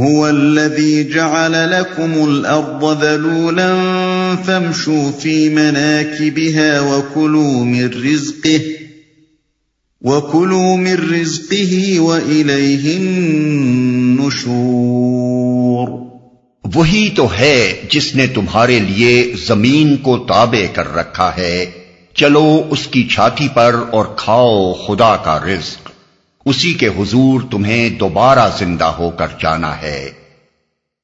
هو الذي جعل لكم الأرض ذلولا فامشوا في مناكبها وكلوا من رزقه، وكلوا من رزقه وإليه النشور. وہی تو ہے جس نے تمہارے لیے زمین کو تابع کر رکھا ہے۔ چلو اس کی چھاتی پر اور کھاؤ خدا کا رزق۔ اسی کے حضور تمہیں دوبارہ زندہ ہو کر جانا ہے۔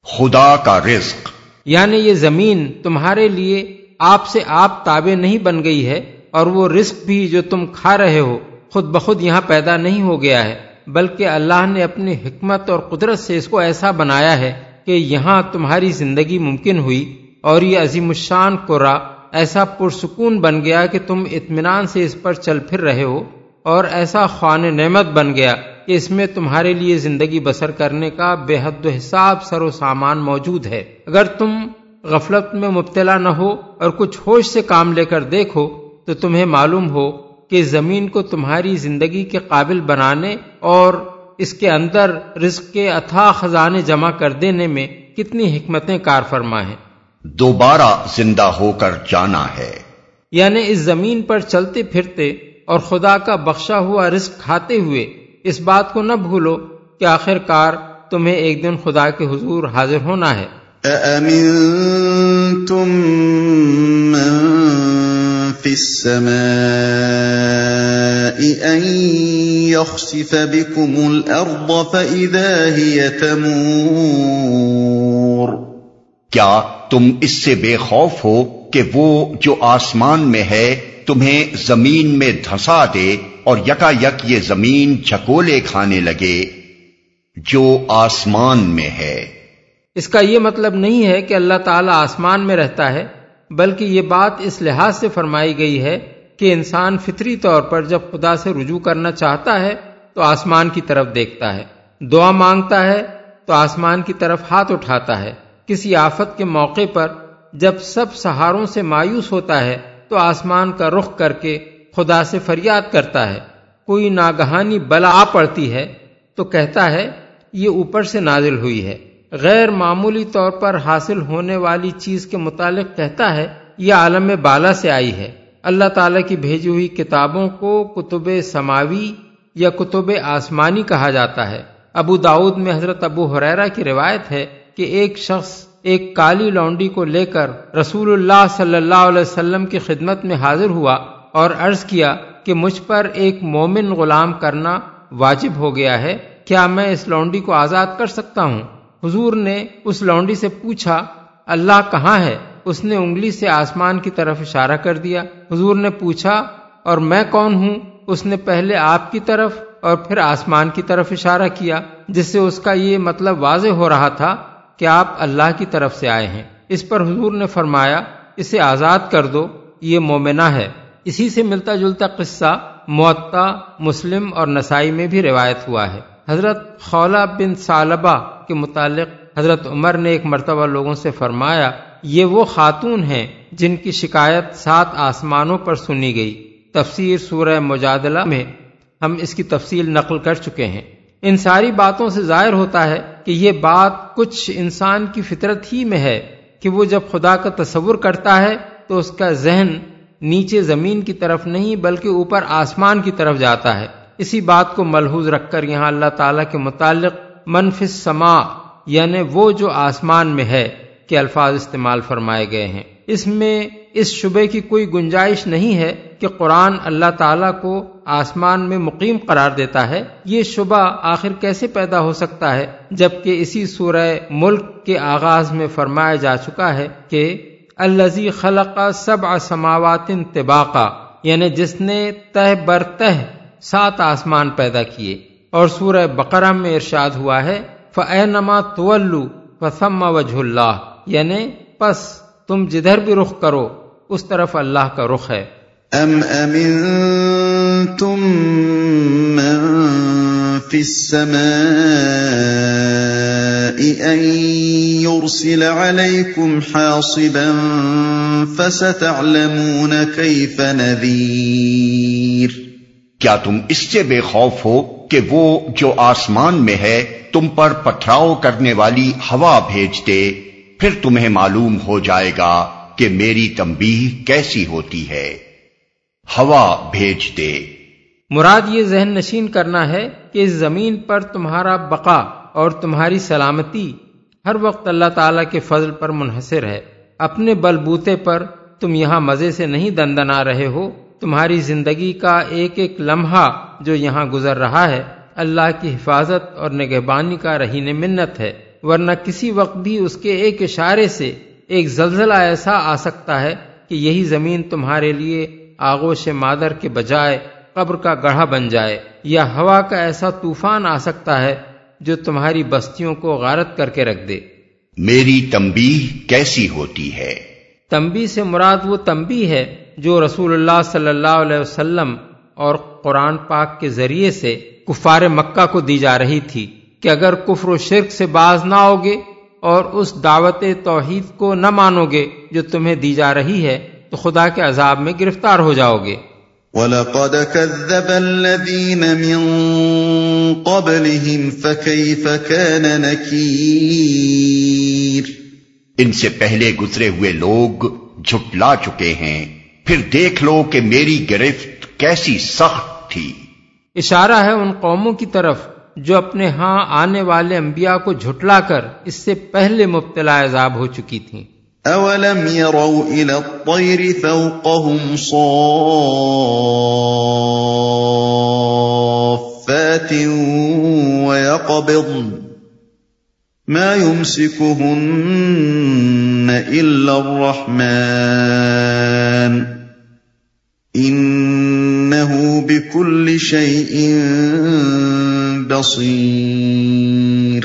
خدا کا رزق۔ یعنی یہ زمین تمہارے لیے آپ سے آپ تابع نہیں بن گئی ہے اور وہ رزق بھی جو تم کھا رہے ہو خود بخود یہاں پیدا نہیں ہو گیا ہے، بلکہ اللہ نے اپنی حکمت اور قدرت سے اس کو ایسا بنایا ہے کہ یہاں تمہاری زندگی ممکن ہوئی اور یہ عظیم الشان قرا ایسا پرسکون بن گیا کہ تم اطمینان سے اس پر چل پھر رہے ہو۔ اور ایسا خوان نعمت بن گیا کہ اس میں تمہارے لیے زندگی بسر کرنے کا بے حد و حساب سر و سامان موجود ہے۔ اگر تم غفلت میں مبتلا نہ ہو اور کچھ ہوش سے کام لے کر دیکھو تو تمہیں معلوم ہو کہ زمین کو تمہاری زندگی کے قابل بنانے اور اس کے اندر رزق کے اتھا خزانے جمع کر دینے میں کتنی حکمتیں کار فرما ہیں۔ دوبارہ زندہ ہو کر جانا ہے۔ یعنی اس زمین پر چلتے پھرتے اور خدا کا بخشا ہوا رزق کھاتے ہوئے اس بات کو نہ بھولو کہ آخر کار تمہیں ایک دن خدا کے حضور حاضر ہونا ہے۔ في السماء أن يخسف بكم الأرض فإذا هي تمور۔ کیا تم اس سے بے خوف ہو کہ وہ جو آسمان میں ہے تمہیں زمین میں دھسا دے اور یکا یک یہ زمین جھکولے کھانے لگے جو آسمان میں ہے۔ اس کا یہ مطلب نہیں ہے کہ اللہ تعالی آسمان میں رہتا ہے، بلکہ یہ بات اس لحاظ سے فرمائی گئی ہے کہ انسان فطری طور پر جب خدا سے رجوع کرنا چاہتا ہے تو آسمان کی طرف دیکھتا ہے، دعا مانگتا ہے تو آسمان کی طرف ہاتھ اٹھاتا ہے۔ کسی آفت کے موقع پر جب سب سہاروں سے مایوس ہوتا ہے تو آسمان کا رخ کر کے خدا سے فریاد کرتا ہے۔ کوئی ناگہانی بلا آ پڑتی ہے تو کہتا ہے، یہ اوپر سے نازل ہوئی ہے۔ غیر معمولی طور پر حاصل ہونے والی چیز کے متعلق کہتا ہے، یہ عالم بالا سے آئی ہے۔ اللہ تعالی کی بھیجی ہوئی کتابوں کو کتب سماوی یا کتب آسمانی کہا جاتا ہے۔ ابو داود میں حضرت ابو حریرا کی روایت ہے کہ ایک شخص ایک کالی لونڈی کو لے کر رسول اللہ صلی اللہ علیہ وسلم کی خدمت میں حاضر ہوا اور عرض کیا کہ مجھ پر ایک مومن غلام کرنا واجب ہو گیا ہے، کیا میں اس لونڈی کو آزاد کر سکتا ہوں؟ حضور نے اس لونڈی سے پوچھا، اللہ کہاں ہے؟ اس نے انگلی سے آسمان کی طرف اشارہ کر دیا۔ حضور نے پوچھا، اور میں کون ہوں؟ اس نے پہلے آپ کی طرف اور پھر آسمان کی طرف اشارہ کیا، جس سے اس کا یہ مطلب واضح ہو رہا تھا۔ کہ آپ اللہ کی طرف سے آئے ہیں۔ اس پر حضور نے فرمایا، اسے آزاد کر دو، یہ مومنہ ہے۔ اسی سے ملتا جلتا قصہ معطا، مسلم اور نسائی میں بھی روایت ہوا ہے۔ حضرت خولہ بن سالبہ کے متعلق حضرت عمر نے ایک مرتبہ لوگوں سے فرمایا، یہ وہ خاتون ہیں جن کی شکایت سات آسمانوں پر سنی گئی۔ تفسیر سورہ مجادلہ میں ہم اس کی تفصیل نقل کر چکے ہیں۔ ان ساری باتوں سے ظاہر ہوتا ہے کہ یہ بات کچھ انسان کی فطرت ہی میں ہے کہ وہ جب خدا کا تصور کرتا ہے تو اس کا ذہن نیچے زمین کی طرف نہیں بلکہ اوپر آسمان کی طرف جاتا ہے۔ اسی بات کو ملحوظ رکھ کر یہاں اللہ تعالیٰ کے متعلق منفی سما یعنی وہ جو آسمان میں ہے کہ الفاظ استعمال فرمائے گئے ہیں۔ اس میں اس شبے کی کوئی گنجائش نہیں ہے کہ قرآن اللہ تعالیٰ کو آسمان میں مقیم قرار دیتا ہے، یہ شبہ آخر کیسے پیدا ہو سکتا ہے؟ جبکہ اسی سورہ ملک کے آغاز میں فرمایا جا چکا ہے کہ الزی خلق سب سماوات طباقہ یعنی جس نے تہ بر تہ سات آسمان پیدا کیے۔ اور سورہ بقرہ میں ارشاد ہوا ہے فما طلو فسم وجہ اللہ یعنی پس تم جدھر بھی رخ کرو اس طرف اللہ کا رخ ہے۔ ام امنتم من في السماء ان يرسل عليكم حاصبا فستعلمون كيف نذير۔ کیا تم اس سے بے خوف ہو کہ وہ جو آسمان میں ہے تم پر پتھراؤ کرنے والی ہوا بھیج دے پھر تمہیں معلوم ہو جائے گا۔ کہ میری تمبی کیسی ہوتی ہے؟ ہوا بھیج دے۔ مراد یہ ذہن نشین کرنا ہے کہ اس زمین پر تمہارا بقا اور تمہاری سلامتی ہر وقت اللہ تعالی کے فضل پر منحصر ہے۔ اپنے بل بوتے پر تم یہاں مزے سے نہیں دندن آ رہے ہو۔ تمہاری زندگی کا ایک ایک لمحہ جو یہاں گزر رہا ہے اللہ کی حفاظت اور نگہبانی کا رہین منت ہے۔ ورنہ کسی وقت بھی اس کے ایک اشارے سے ایک زلزلہ ایسا آ سکتا ہے کہ یہی زمین تمہارے لیے آگوش مادر کے بجائے قبر کا گڑھا بن جائے یا ہوا کا ایسا طوفان آ سکتا ہے جو تمہاری بستیوں کو غارت کر کے رکھ دے۔ میری تمبی کیسی ہوتی ہے؟ تمبی سے مراد وہ تمبی ہے جو رسول اللہ صلی اللہ علیہ وسلم اور قرآن پاک کے ذریعے سے کفار مکہ کو دی جا رہی تھی کہ اگر کفر و شرک سے باز نہ ہوگے اور اس دعوت توحید کو نہ مانو گے جو تمہیں دی جا رہی ہے تو خدا کے عذاب میں گرفتار ہو جاؤ گے وَلَقَدْ كَذَّبَ الَّذِينَ مِن قَبْلِهِمْ فَكَيْفَ كَانَ نَكِيرٌ۔ ان سے پہلے گزرے ہوئے لوگ جھٹلا چکے ہیں۔ پھر دیکھ لو کہ میری گرفت کیسی سخت تھی۔ اشارہ ہے ان قوموں کی طرف۔ جو اپنے ہاں آنے والے انبیاء کو جھٹلا کر اس سے پہلے مبتلا عذاب ہو چکی تھیں۔ اولم يروا الى الطير فوقهم صافات ويقبضن ما يمسكهن الا الرحمن انه بكل شيء بصیر۔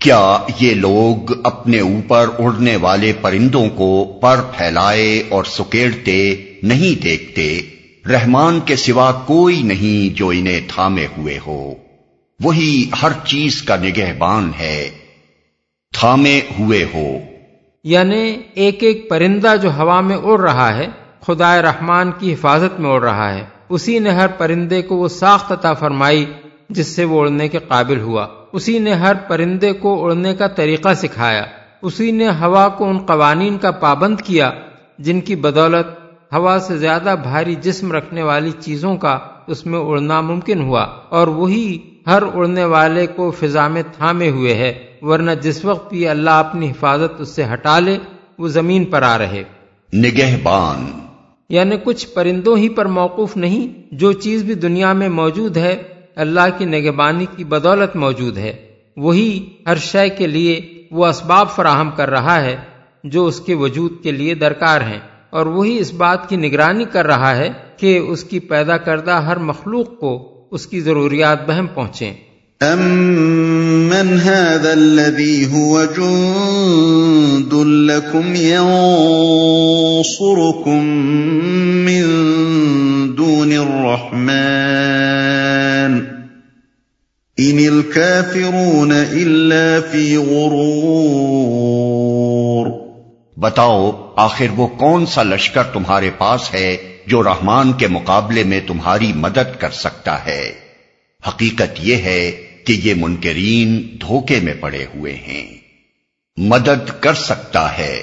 کیا یہ لوگ اپنے اوپر اڑنے والے پرندوں کو پر پھیلائے اور سکیڑتے نہیں دیکھتے؟ رحمان کے سوا کوئی نہیں جو انہیں تھامے ہوئے ہو۔ وہی ہر چیز کا نگہبان ہے۔ تھامے ہوئے ہو۔ یعنی ایک ایک پرندہ جو ہوا میں اڑ رہا ہے خدا رحمان کی حفاظت میں اڑ رہا ہے۔ اسی نے ہر پرندے کو وہ ساخت عطا فرمائی۔ جس سے وہ اڑنے کے قابل ہوا۔ اسی نے ہر پرندے کو اڑنے کا طریقہ سکھایا۔ اسی نے ہوا کو ان قوانین کا پابند کیا جن کی بدولت ہوا سے زیادہ بھاری جسم رکھنے والی چیزوں کا اس میں اڑنا ممکن ہوا۔ اور وہی ہر اڑنے والے کو فضا میں تھامے ہوئے ہے ورنہ جس وقت بھی اللہ اپنی حفاظت اس سے ہٹا لے وہ زمین پر آ رہے۔ نگہبان۔ یعنی کچھ پرندوں ہی پر موقف نہیں جو چیز بھی دنیا میں موجود ہے اللہ کی نگبانی کی بدولت موجود ہے۔ وہی ہر شے کے لیے وہ اسباب فراہم کر رہا ہے جو اس کے وجود کے لیے درکار ہیں۔ اور وہی اس بات کی نگرانی کر رہا ہے کہ اس کی پیدا کردہ ہر مخلوق کو اس کی ضروریات بہم پہنچیں۔ امن هذا الذي هو جند لكم ينصركم من دون الرحمن ان الكافرون الا في غرور بتاؤ آخر وہ کون سا لشکر تمہارے پاس ہے جو رحمان کے مقابلے میں تمہاری مدد کر سکتا ہے؟ حقیقت یہ ہے کہ یہ منکرین دھوکے میں پڑے ہوئے ہیں۔ مدد کر سکتا ہے۔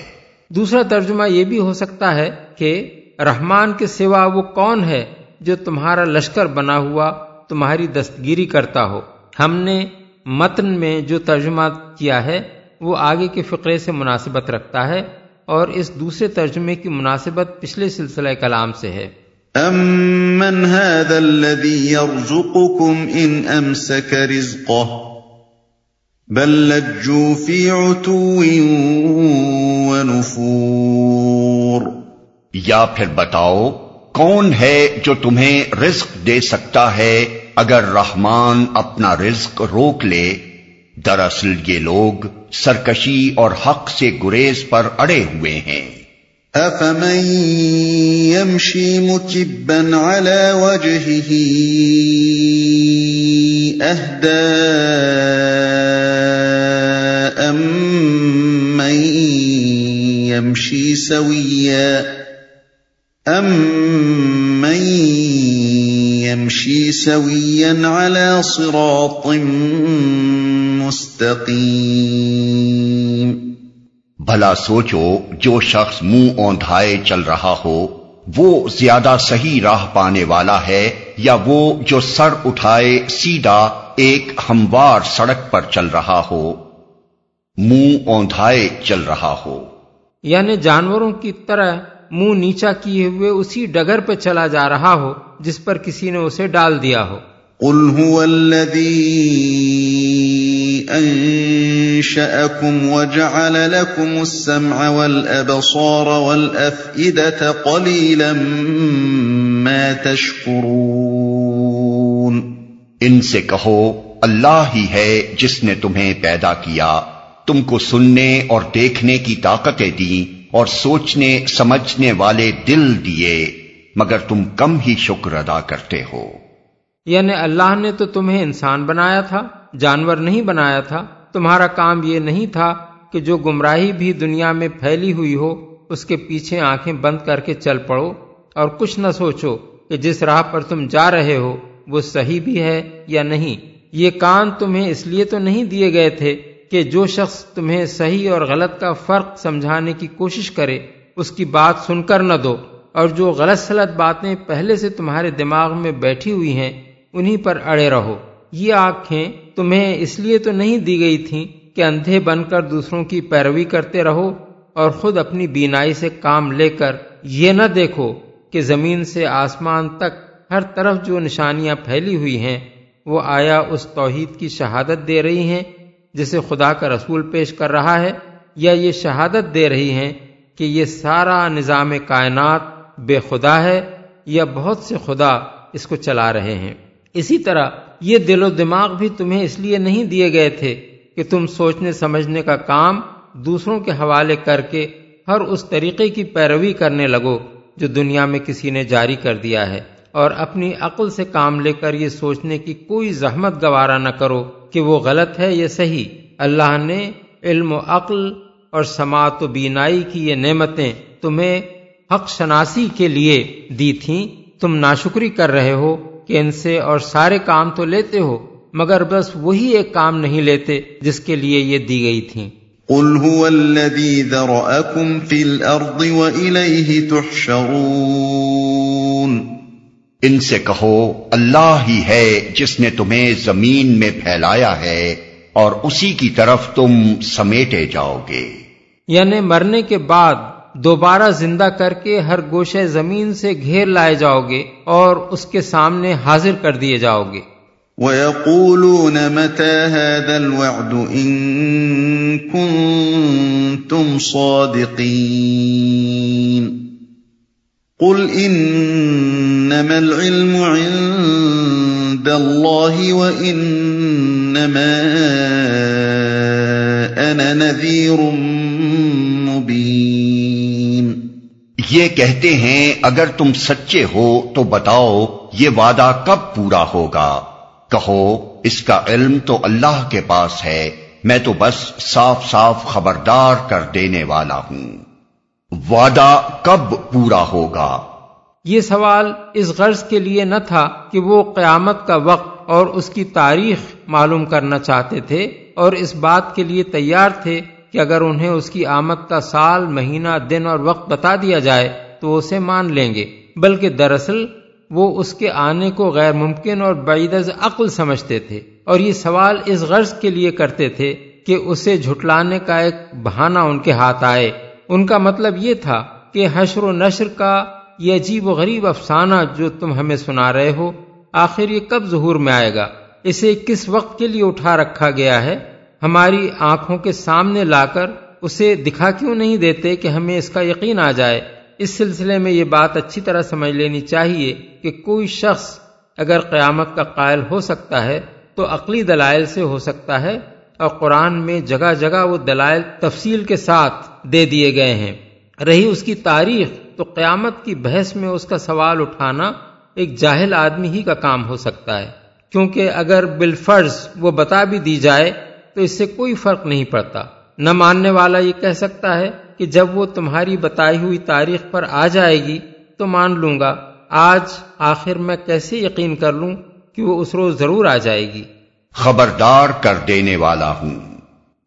دوسرا ترجمہ یہ بھی ہو سکتا ہے کہ رحمان کے سوا وہ کون ہے جو تمہارا لشکر بنا ہوا تمہاری دستگیری کرتا ہو۔ ہم نے متن میں جو ترجمہ کیا ہے وہ آگے کے فقرے سے مناسبت رکھتا ہے اور اس دوسرے ترجمے کی مناسبت پچھلے سلسلہ کلام سے ہے۔ امن هذا الذي يرزقكم ان امسك رزقه؟ بل لجوا في عتو ونفور۔ یا پھر بتاؤ کون ہے جو تمہیں رزق دے سکتا ہے اگر رحمان اپنا رزق روک لے، دراصل یہ لوگ سرکشی اور حق سے گریز پر اڑے ہوئے ہیں۔ افمن يمشي مكبا على وجهه اهدى امن يمشي سويا امن يمشي سويا على صراط مستقيم۔ بھلا سوچو جو شخص منہ اوندھائے چل رہا ہو وہ زیادہ صحیح راہ پانے والا ہے یا وہ جو سر اٹھائے سیدھا ایک ہموار سڑک پر چل رہا ہو؟ منہ اوندھائے چل رہا ہو۔ یعنی جانوروں کی طرح منہ نیچا کیے ہوئے اسی ڈگر پہ چلا جا رہا ہو جس پر کسی نے اسے ڈال دیا ہو۔ قل هو الذي انشأكم وجعل لكم السمع والابصار والافئدة قليلا ما تشكرون۔ ان سے کہو اللہ ہی ہے جس نے تمہیں پیدا کیا۔ تم کو سننے اور دیکھنے کی طاقتیں دی اور سوچنے، سمجھنے والے دل دیے، مگر تم کم ہی شکر ادا کرتے ہو۔ یعنی اللہ نے تو تمہیں انسان بنایا تھا، جانور نہیں بنایا تھا، تمہارا کام یہ نہیں تھا کہ جو گمراہی بھی دنیا میں پھیلی ہوئی ہو، اس کے پیچھے آنکھیں بند کر کے چل پڑو۔ اور کچھ نہ سوچو کہ جس راہ پر تم جا رہے ہو، وہ صحیح بھی ہے یا نہیں۔ یہ کان تمہیں اس لیے تو نہیں دیے گئے تھے کہ جو شخص تمہیں صحیح اور غلط کا فرق سمجھانے کی کوشش کرے، اس کی بات سن کر نہ دو۔ اور جو غلط سلط باتیں پہلے سے تمہارے دماغ میں بیٹھی ہوئی ہیں، انہی پر اڑے رہو۔ یہ آنکھیں تمہیں اس لیے تو نہیں دی گئی تھیں کہ اندھے بن کر دوسروں کی پیروی کرتے رہو اور خود اپنی بینائی سے کام لے کر یہ نہ دیکھو کہ زمین سے آسمان تک ہر طرف جو نشانیاں پھیلی ہوئی ہیں، وہ آیا اس توحید کی شہادت دے رہی ہیں جسے خدا کا رسول پیش کر رہا ہے، یا یہ شہادت دے رہی ہیں کہ یہ سارا نظام کائنات بے خدا ہے، یا بہت سے خدا اس کو چلا رہے ہیں۔ اسی طرح یہ دل و دماغ بھی تمہیں اس لیے نہیں دیے گئے تھے کہ تم سوچنے سمجھنے کا کام دوسروں کے حوالے کر کے ہر اس طریقے کی پیروی کرنے لگو جو دنیا میں کسی نے جاری کر دیا ہے۔ اور اپنی عقل سے کام لے کر یہ سوچنے کی کوئی زحمت گوارا نہ کرو۔ کہ وہ غلط ہے یا صحیح۔ اللہ نے علم و عقل اور سماعت و بینائی کی یہ نعمتیں تمہیں حق شناسی کے لیے دی تھیں۔ تم ناشکری کر رہے ہو کہ ان سے اور سارے کام تو لیتے ہو، مگر بس وہی ایک کام نہیں لیتے جس کے لیے یہ دی گئی تھیں۔ قل هو الذي ذرأكم في الأرض وإليه تحشرون۔ ان سے کہو اللہ ہی ہے جس نے تمہیں زمین میں پھیلایا ہے اور اسی کی طرف تم سمیٹے جاؤ گے۔ یعنی مرنے کے بعد دوبارہ زندہ کر کے ہر گوشے زمین سے گھیر لائے جاؤ گے اور اس کے سامنے حاضر کر دیے جاؤ گے۔ وَيَقُولُونَ مَتَى هَذَا الْوَعْدُ إِن كُنتُمْ صَادِقِينَ؟ قُلْ إِنَّمَا الْعِلْمُ عِندَ اللَّهِ وَإِنَّمَا أَنَا نَذِيرٌ مُبِينٌ یہ کہتے ہیں، اگر تم سچے ہو تو بتاؤ یہ وعدہ کب پورا ہوگا؟ کہو، اس کا علم تو اللہ کے پاس ہے، میں تو بس صاف صاف خبردار کر دینے والا ہوں۔ وعدہ کب پورا ہوگا؟ یہ سوال اس غرض کے لیے نہ تھا کہ وہ قیامت کا وقت اور اس کی تاریخ معلوم کرنا چاہتے تھے اور اس بات کے لیے تیار تھے کہ اگر انہیں اس کی آمد کا سال، مہینہ، دن اور وقت بتا دیا جائے تو اسے مان لیں گے۔ بلکہ دراصل وہ اس کے آنے کو غیر ممکن اور بعید از عقل سمجھتے تھے اور یہ سوال اس غرض کے لیے کرتے تھے کہ اسے جھٹلانے کا ایک بہانہ ان کے ہاتھ آئے۔ ان کا مطلب یہ تھا کہ حشر و نشر کا یہ عجیب و غریب افسانہ جو تم ہمیں سنا رہے ہو، آخر یہ کب ظہور میں آئے گا؟ اسے کس وقت کے لیے اٹھا رکھا گیا ہے؟ ہماری آنکھوں کے سامنے لا کر اسے دکھا کیوں نہیں دیتے کہ ہمیں اس کا یقین آ جائے؟ اس سلسلے میں یہ بات اچھی طرح سمجھ لینی چاہیے کہ کوئی شخص اگر قیامت کا قائل ہو سکتا ہے تو عقلی دلائل سے ہو سکتا ہے۔ اور قرآن میں جگہ جگہ وہ دلائل تفصیل کے ساتھ دے دیے گئے ہیں۔ رہی اس کی تاریخ، تو قیامت کی بحث میں اس کا سوال اٹھانا ایک جاہل آدمی ہی کا کام ہو سکتا ہے۔ کیونکہ اگر بالفرض وہ بتا بھی دی جائے، تو اس سے کوئی فرق نہیں پڑتا۔ نہ ماننے والا یہ کہہ سکتا ہے کہ جب وہ تمہاری بتائی ہوئی تاریخ پر آ جائے گی، تو مان لوں گا، آج آخر میں کیسے یقین کر لوں کہ وہ اس روز ضرور آ جائے گی۔ خبردار کر دینے والا ہوں۔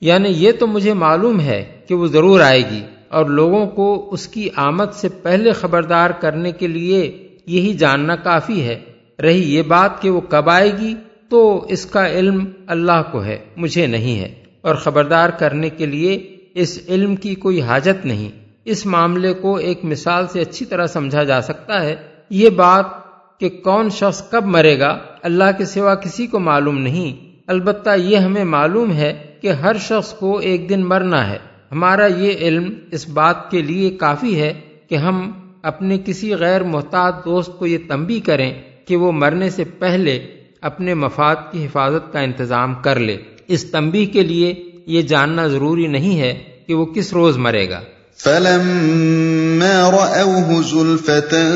یعنی یہ تو مجھے معلوم ہے کہ وہ ضرور آئے گی اور لوگوں کو اس کی آمد سے پہلے خبردار کرنے کے لیے یہی جاننا کافی ہے۔ رہی یہ بات کہ وہ کب آئے گی تو اس کا علم اللہ کو ہے، مجھے نہیں ہے۔ اور خبردار کرنے کے لیے اس علم کی کوئی حاجت نہیں۔ اس معاملے کو ایک مثال سے اچھی طرح سمجھا جا سکتا ہے۔ یہ بات کہ کون شخص کب مرے گا، اللہ کے سوا کسی کو معلوم نہیں۔ البتہ یہ ہمیں معلوم ہے کہ ہر شخص کو ایک دن مرنا ہے۔ ہمارا یہ علم اس بات کے لیے کافی ہے کہ ہم اپنے کسی غیر محتاط دوست کو یہ تنبی کریں کہ وہ مرنے سے پہلے اپنے مفاد کی حفاظت کا انتظام کر لے۔ اس تنبی کے لیے یہ جاننا ضروری نہیں ہے کہ وہ کس روز مرے گا۔ فلما رأوه زلفة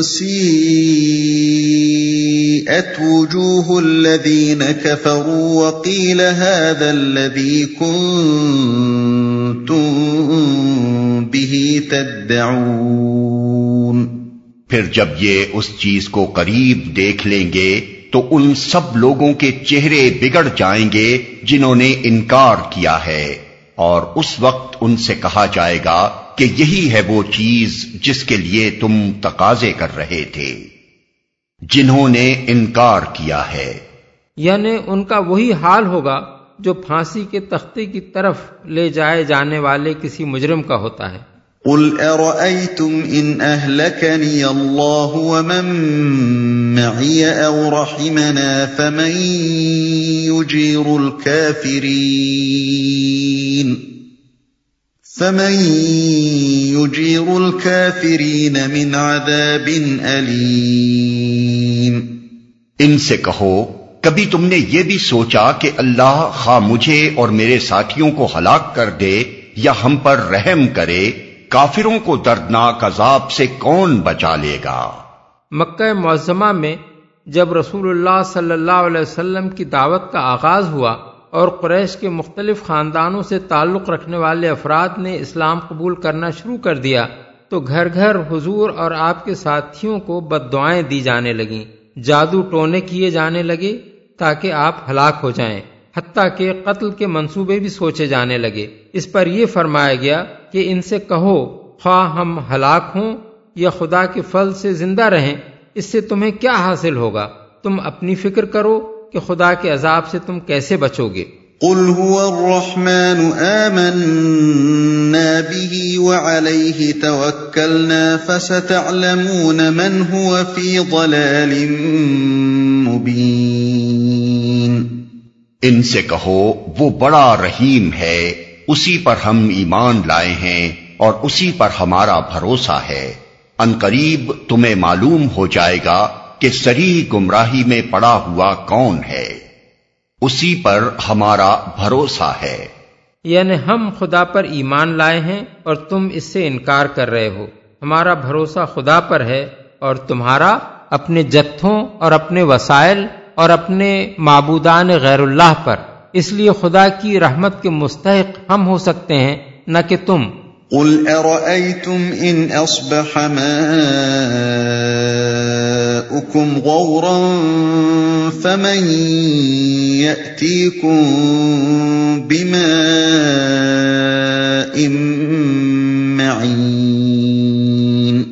سيئت وجوه الذين كفروا وقيل هذا الذي كنتم به تدعون پھر جب یہ اس چیز کو قریب دیکھ لیں گے، تو ان سب لوگوں کے چہرے بگڑ جائیں گے جنہوں نے انکار کیا ہے۔ اور اس وقت ان سے کہا جائے گا کہ یہی ہے وہ چیز جس کے لیے تم تقاضے کر رہے تھے، جنہوں نے انکار کیا ہے۔ یعنی ان کا وہی حال ہوگا جو پھانسی کے تختے کی طرف لے جائے جانے والے کسی مجرم کا ہوتا ہے۔ قل ارأيتم ان اهلكني الله ومن معي او رحمنا فمن يجير الكافرين فمن يجير الكافرين من عذاب أليم ان سے کہو، کبھی تم نے یہ بھی سوچا کہ اللہ خواہ مجھے اور میرے ساتھیوں کو ہلاک کر دے یا ہم پر رحم کرے؟ کافروں کو دردناک عذاب سے کون بچا لے گا؟ مکہ معظمہ میں جب رسول اللہ صلی اللہ علیہ وسلم کی دعوت کا آغاز ہوا اور قریش کے مختلف خاندانوں سے تعلق رکھنے والے افراد نے اسلام قبول کرنا شروع کر دیا، تو گھر گھر حضور اور آپ کے ساتھیوں کو بد دعائیں دی جانے لگیں، جادو ٹونے کیے جانے لگے تاکہ آپ ہلاک ہو جائیں، حتیٰ کہ قتل کے منصوبے بھی سوچے جانے لگے۔ اس پر یہ فرمایا گیا کہ ان سے کہو خواہ ہم ہلاک ہوں یا خدا کے فل سے زندہ رہیں اس سے تمہیں کیا حاصل ہوگا؟ تم اپنی فکر کرو کہ خدا کے عذاب سے تم کیسے بچو گے۔ قل هو الرحمن آمنا به وعليه توكلنا فستعلمون من هو في ضلال مبين۔ ان سے کہو وہ بڑا رحیم ہے۔ اسی پر ہم ایمان لائے ہیں اور اسی پر ہمارا بھروسہ ہے۔ ان قریب تمہیں معلوم ہو جائے گا کہ سری گمراہی میں پڑا ہوا کون ہے۔ اسی پر ہمارا بھروسہ ہے۔ یعنی ہم خدا پر ایمان لائے ہیں اور تم اس سے انکار کر رہے ہو۔ ہمارا بھروسہ خدا پر ہے اور تمہارا اپنے جتھوں اور اپنے وسائل اور اپنے معبودان غیر اللہ پر۔ اس لیے خدا کی رحمت کے مستحق ہم ہو سکتے ہیں نہ کہ تم۔ قل ارأيتم ان اصبح ماؤكم غورا فمن يأتيكم بماء معين۔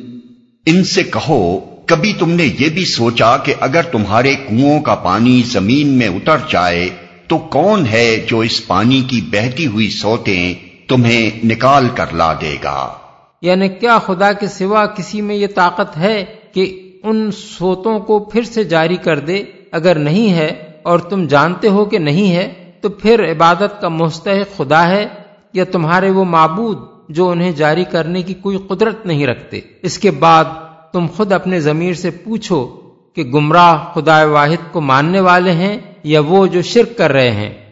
ان سے کہو کبھی تم نے یہ بھی سوچا کہ اگر تمہارے کنووں کا پانی زمین میں اتر جائے تو کون ہے جو اس پانی کی بہتی ہوئی سوتیں تمہیں نکال کر لا دے گا؟ یعنی کیا خدا کے سوا کسی میں یہ طاقت ہے کہ ان سوتوں کو پھر سے جاری کر دے؟ اگر نہیں ہے اور تم جانتے ہو کہ نہیں ہے، تو پھر عبادت کا مستحق خدا ہے، یا تمہارے وہ معبود جو انہیں جاری کرنے کی کوئی قدرت نہیں رکھتے؟ اس کے بعد تم خود اپنے ضمیر سے پوچھو کہ گمراہ خدا واحد کو ماننے والے ہیں یا وہ جو شرک کر رہے ہیں۔